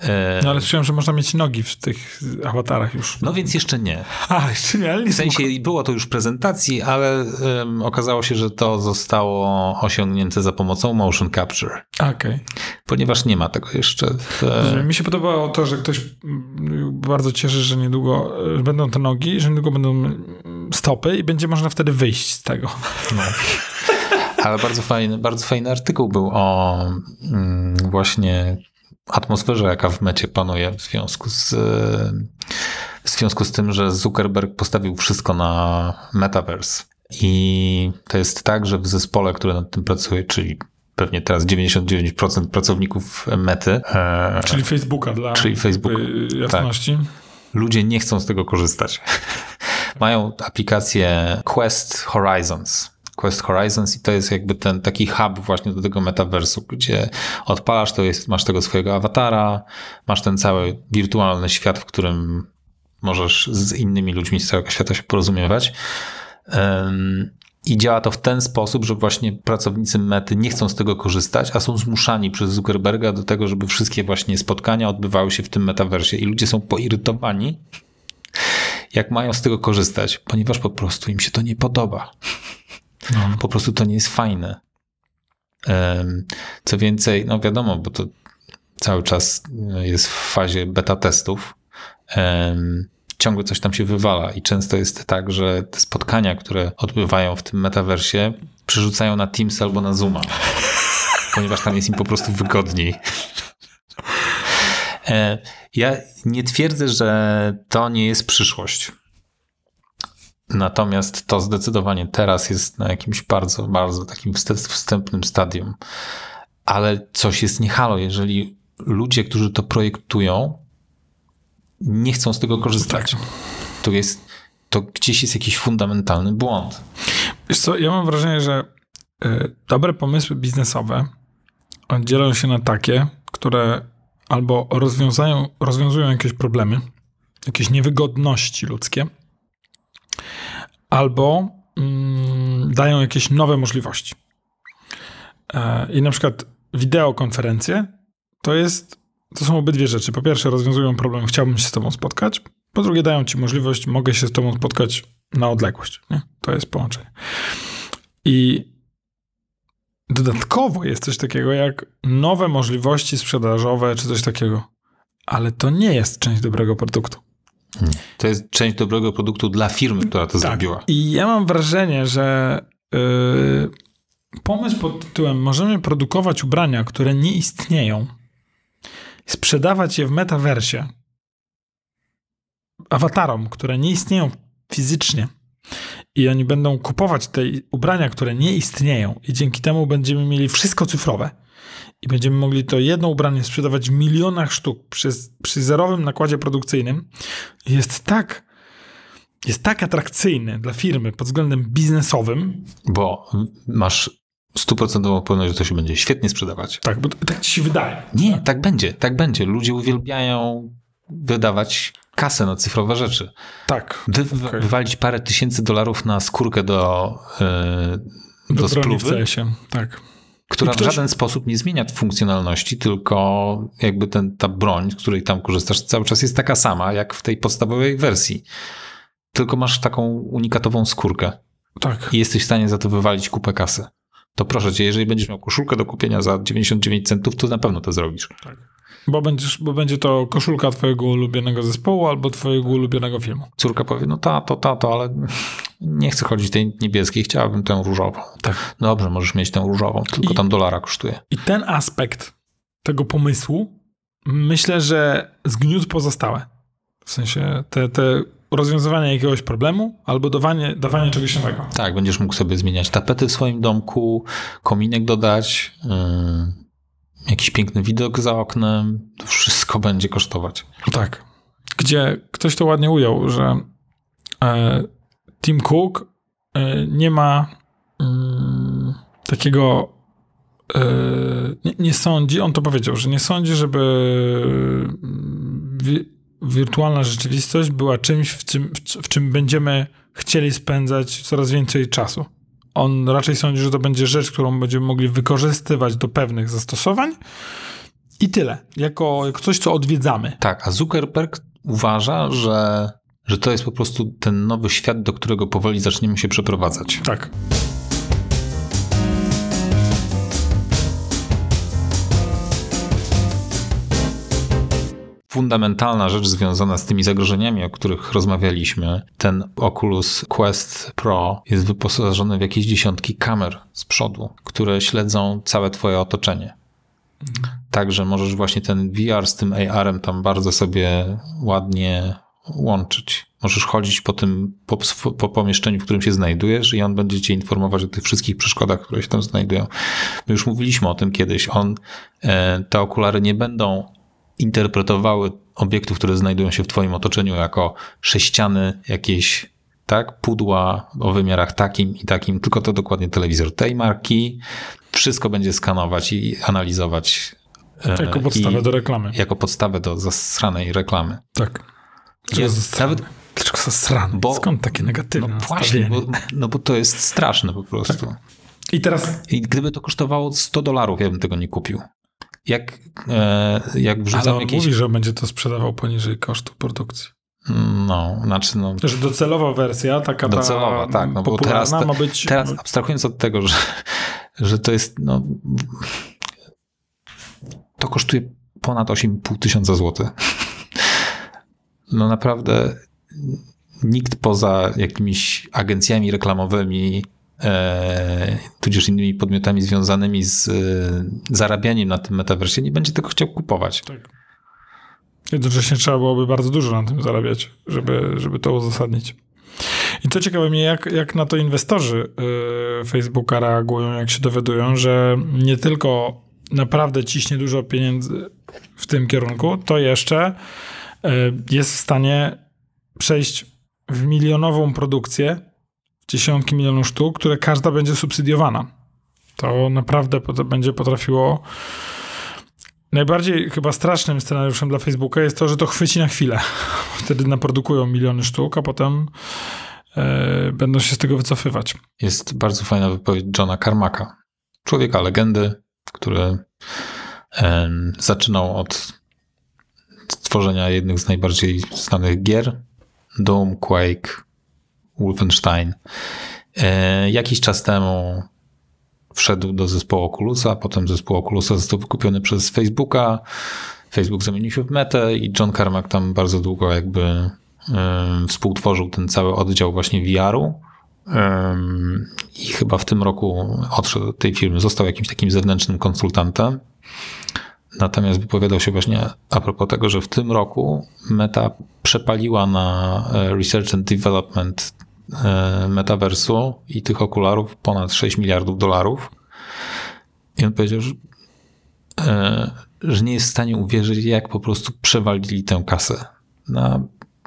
E, No ale słyszałem, że można mieć nogi w tych awatarach już. No więc jeszcze nie. A, jeszcze nie, ale nie W sensie było to już w prezentacji, ale em, okazało się, że to zostało osiągnięte za pomocą motion capture, Okej. ponieważ nie ma tego jeszcze. W, Rozumiem. Mi się podobało to, że ktoś mm, bardzo cieszy, że niedługo e, będą te nogi, że niedługo będą mm, stopy i będzie można wtedy wyjść z tego. no. Ale bardzo fajny, bardzo fajny artykuł był o mm, właśnie atmosferze, jaka w mecie panuje w związku z, w związku z tym, że Zuckerberg postawił wszystko na metaverse. I to jest tak, że w zespole, który nad tym pracuje, czyli pewnie teraz 99% pracowników mety. E, czyli Facebooka dla czyli Facebook, jasności. Tak, ludzie nie chcą z tego korzystać. Mają aplikację Quest Horizons. Quest Horizons i to jest jakby ten taki hub właśnie do tego metaversu, gdzie odpalasz, to jest, masz tego swojego awatara, masz ten cały wirtualny świat, w którym możesz z innymi ludźmi z całego świata się porozumiewać. I działa to w ten sposób, że właśnie pracownicy mety nie chcą z tego korzystać, a są zmuszani przez Zuckerberga do tego, żeby wszystkie właśnie spotkania odbywały się w tym metaversie. I ludzie są poirytowani, jak mają z tego korzystać, ponieważ po prostu im się to nie podoba. No. Po prostu to nie jest fajne. Co więcej, no wiadomo, bo to cały czas jest w fazie beta testów ciągle coś tam się wywala i często jest tak, że te spotkania, które odbywają w tym metaversie, przerzucają na Teams albo na Zooma, ponieważ tam jest im po prostu wygodniej. E, ja nie twierdzę, że to nie jest przyszłość. Natomiast to zdecydowanie teraz jest na jakimś bardzo, bardzo takim wstępnym stadium. Ale coś jest niehalo, jeżeli ludzie, którzy to projektują, nie chcą z tego korzystać. Tak. To jest, to gdzieś jest jakiś fundamentalny błąd. Wiesz co, ja mam wrażenie, że y, dobre pomysły biznesowe dzielą się na takie, które albo rozwiązują jakieś problemy, jakieś niewygodności ludzkie, albo mm, dają jakieś nowe możliwości. E, I na przykład wideokonferencje to jest to są obydwie rzeczy. Po pierwsze, rozwiązują problem, chciałbym się z tobą spotkać. Po drugie, dają ci możliwość, mogę się z tobą spotkać na odległość. Nie? To jest połączenie. I dodatkowo jest coś takiego jak nowe możliwości sprzedażowe, czy coś takiego. Ale to nie jest część dobrego produktu. Nie. To jest część dobrego produktu dla firmy, która to tak. zrobiła. I ja mam wrażenie, że yy, pomysł pod tytułem możemy produkować ubrania, które nie istnieją, sprzedawać je w metaversie awatarom, które nie istnieją fizycznie i oni będą kupować te ubrania, które nie istnieją i dzięki temu będziemy mieli wszystko cyfrowe i będziemy mogli to jedno ubranie sprzedawać w milionach sztuk przy, przy zerowym nakładzie produkcyjnym jest tak jest tak atrakcyjny dla firmy pod względem biznesowym. Bo masz stuprocentową pewność, że to się będzie świetnie sprzedawać. Tak, bo tak ci się wydaje. Nie, tak, tak będzie, tak będzie. Ludzie uwielbiają wydawać kasę na cyfrowe rzeczy. Tak. Wy, okay. Wywalić parę tysięcy dolarów na skórkę do, yy, do, do spluwy. Się. Tak. Która ktoś... w żaden sposób nie zmienia funkcjonalności, tylko jakby ten, ta broń, z której tam korzystasz, cały czas jest taka sama, jak w tej podstawowej wersji. Tylko masz taką unikatową skórkę. Tak. I jesteś w stanie za to wywalić kupę kasy to proszę cię, jeżeli będziesz miał koszulkę do kupienia za 99 centów, to na pewno to zrobisz. Tak. Bo, będziesz, bo będzie to koszulka twojego ulubionego zespołu albo twojego ulubionego filmu. Córka powie, no tato, tato, ale nie chcę chodzić tej niebieskiej, chciałabym tę różową. Tak. Dobrze, możesz mieć tę różową, tylko I, tam dolara kosztuje. I ten aspekt tego pomysłu myślę, że zgniótł pozostałe. W sensie te, te rozwiązywanie jakiegoś problemu albo dawanie, dawanie czegoś nowego. Tak, będziesz mógł sobie zmieniać tapety w swoim domku, kominek dodać, yy, jakiś piękny widok za oknem. To wszystko będzie kosztować. Tak. Gdzie ktoś to ładnie ujął, że e, Tim Cook e, nie ma mm, takiego e, nie, nie, sądzi, on to powiedział, że nie sądzi, żeby wirtualna rzeczywistość była czymś, w czym, w czym będziemy chcieli spędzać coraz więcej czasu. On raczej sądzi, że to będzie rzecz, którą będziemy mogli wykorzystywać do pewnych zastosowań i tyle. Jako, jako coś, co odwiedzamy. Tak, a Zuckerberg uważa, że, że to jest po prostu ten nowy świat, do którego powoli zaczniemy się przeprowadzać. Tak. fundamentalna rzecz związana z tymi zagrożeniami, o których rozmawialiśmy. Ten Oculus Quest Pro jest wyposażony w jakieś dziesiątki kamer z przodu, które śledzą całe twoje otoczenie. tak, że możesz właśnie ten VR z tym AR-em tam bardzo sobie ładnie łączyć. Możesz chodzić po tym, po, po, pomieszczeniu, w którym się znajdujesz i on będzie cię informować o tych wszystkich przeszkodach, które się tam znajdują. My już mówiliśmy o tym kiedyś. On, e, te okulary nie będą interpretowały obiektów, które znajdują się w twoim otoczeniu jako sześciany jakieś tak, pudła o wymiarach takim i takim, tylko to dokładnie telewizor tej marki. Wszystko będzie skanować i analizować. E, jako podstawę do reklamy. Jako podstawę do zasranej reklamy. Tak. Dlaczego Nawet, Dlaczego zasrany? Bo, Skąd takie negatywne No właśnie, bo, no bo to jest straszne po prostu. Tak. I teraz... I gdyby to kosztowało 100 dolarów, ja bym tego nie kupił. Jak, e, jak wrzucam Ale on jakieś... mówi, że będzie to sprzedawał poniżej kosztu produkcji. No, znaczy no... Że docelowa wersja, taka docelowa, ta tak, no bo teraz, ma być... Teraz abstrahując od tego, że, że to jest, no... To kosztuje ponad 8,5 tysiąca złotych. No naprawdę nikt poza jakimiś agencjami reklamowymi, e, tudzież innymi podmiotami związanymi z e, zarabianiem na tym metaversie nie będzie tego chciał kupować. Tak. Jednocześnie trzeba byłoby bardzo dużo na tym zarabiać, żeby, żeby to uzasadnić. I co ciekawe mnie, jak, jak na to inwestorzy yy, Facebooka reagują, jak się dowiadują, że nie tylko naprawdę ciśnie dużo pieniędzy w tym kierunku, to jeszcze jest w stanie przejść w milionową produkcję, dziesiątki milionów sztuk, które każda będzie subsydiowana. To naprawdę będzie potrafiło Najbardziej chyba strasznym scenariuszem dla Facebooka jest to, że to chwyci na chwilę. Wtedy naprodukują miliony sztuk, a potem e, będą się z tego wycofywać. Jest bardzo fajna wypowiedź Johna Carmacka, człowieka legendy, który e, zaczynał od stworzenia jednych z najbardziej znanych gier, Doom, Quake, Wolfenstein. E, jakiś czas temu wszedł do zespołu Oculusa, potem zespół Oculusa został wykupiony przez Facebooka, Facebook zamienił się w Metę i John Carmack tam bardzo długo jakby współtworzył ten cały oddział właśnie VR-u. I chyba w tym roku odszedł od tej firmy, został jakimś takim zewnętrznym konsultantem. Natomiast wypowiadał się właśnie a propos tego, że w tym roku Meta przepaliła na e, Research and Development e, metaversu i tych okularów ponad 6 miliardów dolarów. I on powiedział, że, e, że nie jest w stanie uwierzyć, jak po prostu przewalili tę kasę na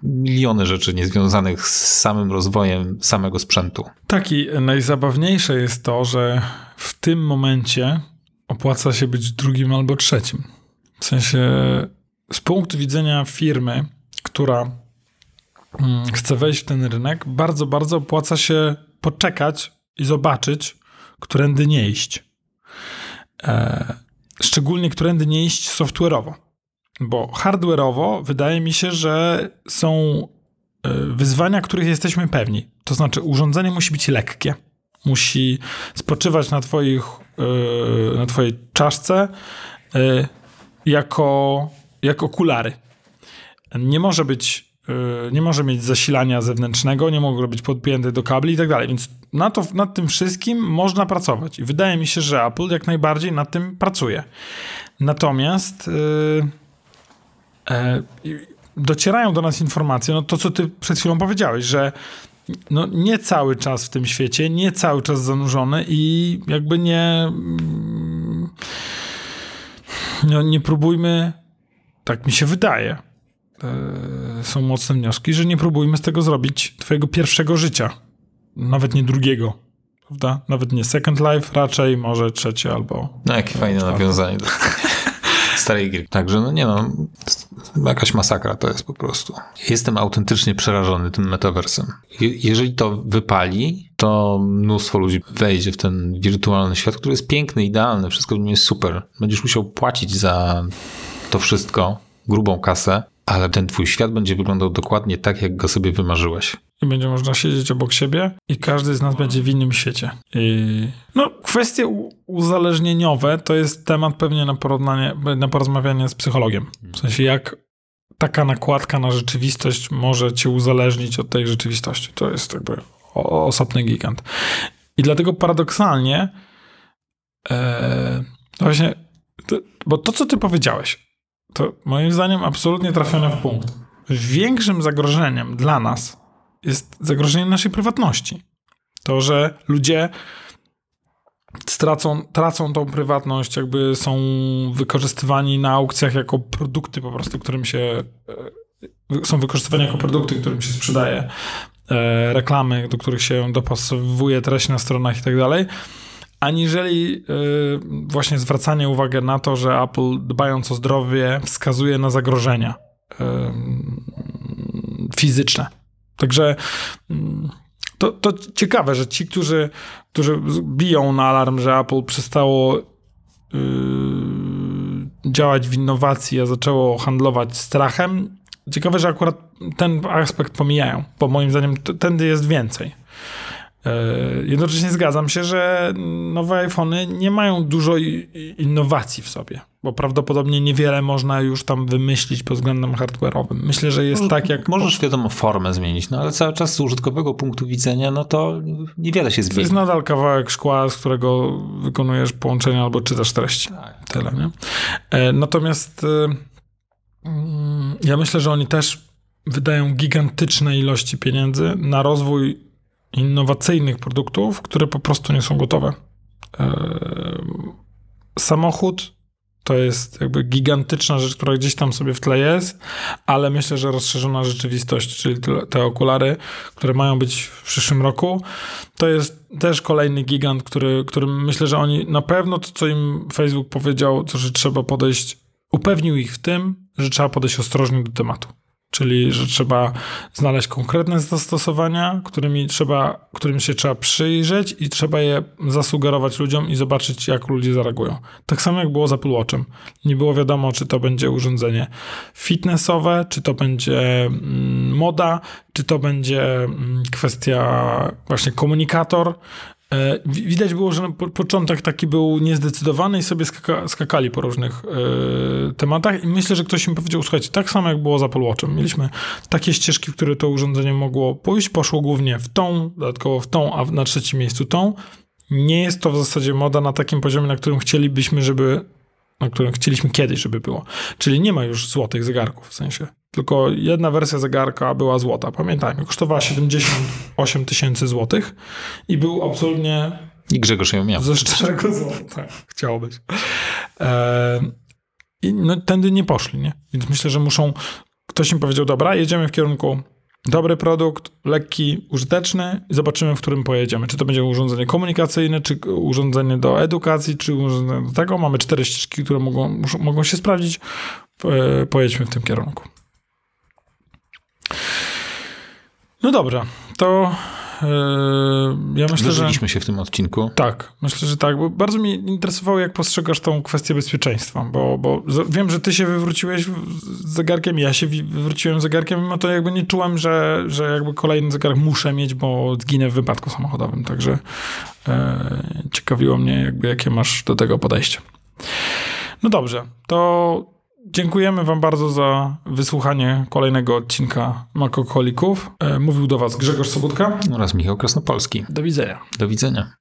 miliony rzeczy niezwiązanych z samym rozwojem samego sprzętu. Tak i najzabawniejsze jest to, że w tym momencie opłaca się być drugim albo trzecim. W sensie z punktu widzenia firmy, która mm, chce wejść w ten rynek, bardzo, bardzo opłaca się poczekać i zobaczyć, którędy nie iść. E, szczególnie którędy nie iść software'owo. Bo hardware'owo wydaje mi się, że są e, wyzwania, których jesteśmy pewni. To znaczy, urządzenie musi być lekkie, musi spoczywać na, twoich, e, na twojej czaszce jako, jako okulary. Nie może być Y, nie może mieć zasilania zewnętrznego, nie mogą być podpięte do kabli i tak dalej. Więc na to, nad tym wszystkim można pracować. I wydaje mi się, że Apple jak najbardziej nad tym pracuje. Natomiast yy, yy, docierają do nas informacje, no to co ty przed chwilą powiedziałeś, że no, nie cały czas w tym świecie, nie cały czas zanurzony i jakby nie no, nie próbujmy, tak mi się wydaje, E, są mocne wnioski, że nie próbujmy z tego zrobić twojego pierwszego życia. Nawet nie drugiego. Prawda? Nawet nie Second Life, raczej może trzecie albo. No, jakie fajne czwarte. nawiązanie starej gry. Także, no nie no, jakaś masakra to jest po prostu. Jestem autentycznie przerażony tym metaversem. jeżeli to wypali, to mnóstwo ludzi wejdzie w ten wirtualny świat, który jest piękny, idealny, wszystko w nim jest super. Będziesz musiał płacić za to wszystko, grubą kasę, ale ten twój świat będzie wyglądał dokładnie tak, jak go sobie wymarzyłeś. I będzie można siedzieć obok siebie i każdy z nas będzie w innym świecie. I... No, kwestie uzależnieniowe to jest temat pewnie na, porównanie, na porozmawianie z psychologiem. W sensie, jak taka nakładka na rzeczywistość może cię uzależnić od tej rzeczywistości. To jest jakby osobny gigant. I dlatego paradoksalnie e, właśnie To, bo to, co ty powiedziałeś, to moim zdaniem absolutnie trafione w punkt. Większym zagrożeniem dla nas jest zagrożenie naszej prywatności. To, że ludzie stracą, tracą tą prywatność, jakby są wykorzystywani na aukcjach jako produkty po prostu, którym się e, są wykorzystywani jako produkty, którym się sprzedaje e, reklamy, do których się dopasowuje treść na stronach i tak dalej, aniżeli e, właśnie zwracanie uwagi na to, że Apple dbając o zdrowie wskazuje na zagrożenia fizyczne. Także mm, to, to ciekawe, że ci, którzy, którzy biją na alarm, że Apple przestało yy, działać w innowacji, a zaczęło handlować strachem, ciekawe, że akurat ten aspekt pomijają, bo moim zdaniem tędy jest więcej. E, jednocześnie zgadzam się, że nowe iPhony nie mają dużo innowacji w sobie, bo prawdopodobnie niewiele można już tam wymyślić pod względem hardware'owym. Myślę, że jest tak jak... Możesz wiadomo formę zmienić, no ale cały czas z użytkowego punktu widzenia, no to niewiele się zmieni. To jest nadal kawałek szkła, z którego wykonujesz połączenia albo czytasz treści. Tak. Tyle, nie? E, natomiast e, mm, ja myślę, że oni też wydają gigantyczne ilości pieniędzy na rozwój innowacyjnych produktów, które po prostu nie są gotowe. Samochód to jest jakby gigantyczna rzecz, która gdzieś tam sobie w tle jest, ale myślę, że rozszerzona rzeczywistość, czyli te okulary, które mają być w przyszłym roku, to jest też kolejny gigant, który, którym myślę, że oni na pewno to, co im Facebook powiedział, to, że trzeba podejść, upewnił ich w tym, że trzeba podejść ostrożnie do tematu. Czyli, że trzeba znaleźć konkretne zastosowania, którymi, trzeba, którym się trzeba przyjrzeć i trzeba je zasugerować ludziom i zobaczyć, jak ludzie zareagują. Tak samo jak było z Apple Watchem. Nie było wiadomo, czy to będzie urządzenie fitnessowe, czy to będzie mm, moda, czy to będzie mm, kwestia właśnie komunikator, widać było, że początek taki był niezdecydowany i sobie skaka, skakali po różnych e, tematach i myślę, że ktoś im powiedział, słuchajcie, tak samo jak było z Apple Watchem. Mieliśmy takie ścieżki, w które to urządzenie mogło pójść, poszło głównie w tą, dodatkowo w tą, a na trzecim miejscu tą. Nie jest to w zasadzie moda na takim poziomie, na którym chcielibyśmy, żeby na którym chcieliśmy kiedyś, żeby było. Czyli nie ma już złotych zegarków, w sensie. Tylko jedna wersja zegarka była złota. Pamiętajmy, kosztowała 78 tysięcy złotych i był absolutnie... I Grzegorz ją miał. Ze szczerego złota, tak, chciało być. E, I no, tędy nie poszli, nie? Więc myślę, że muszą... Ktoś im powiedział, dobra, jedziemy w kierunku dobry produkt, lekki, użyteczny i zobaczymy, w którym pojedziemy. Czy to będzie urządzenie komunikacyjne, czy urządzenie do edukacji, czy urządzenie do tego. Mamy cztery ścieżki, które mogą, mogą się sprawdzić. Pojedźmy w tym kierunku. No dobra, to yy, ja myślę, Wyżyliśmy że... się w tym odcinku. Tak, myślę, że tak. Bo bardzo mnie interesowało, jak postrzegasz tą kwestię bezpieczeństwa, bo, bo wiem, że ty się wywróciłeś z zegarkiem, ja się wywróciłem zegarkiem, mimo to jakby nie czułem, że, że jakby kolejny zegarek muszę mieć, bo zginę w wypadku samochodowym, także yy, ciekawiło mnie, jakby jakie masz do tego podejście. No dobrze, to Dziękujemy Wam bardzo za wysłuchanie kolejnego odcinka Makokolików. E, mówił do Was Grzegorz Sobutka oraz Michał Krasnopolski. Do widzenia. Do widzenia.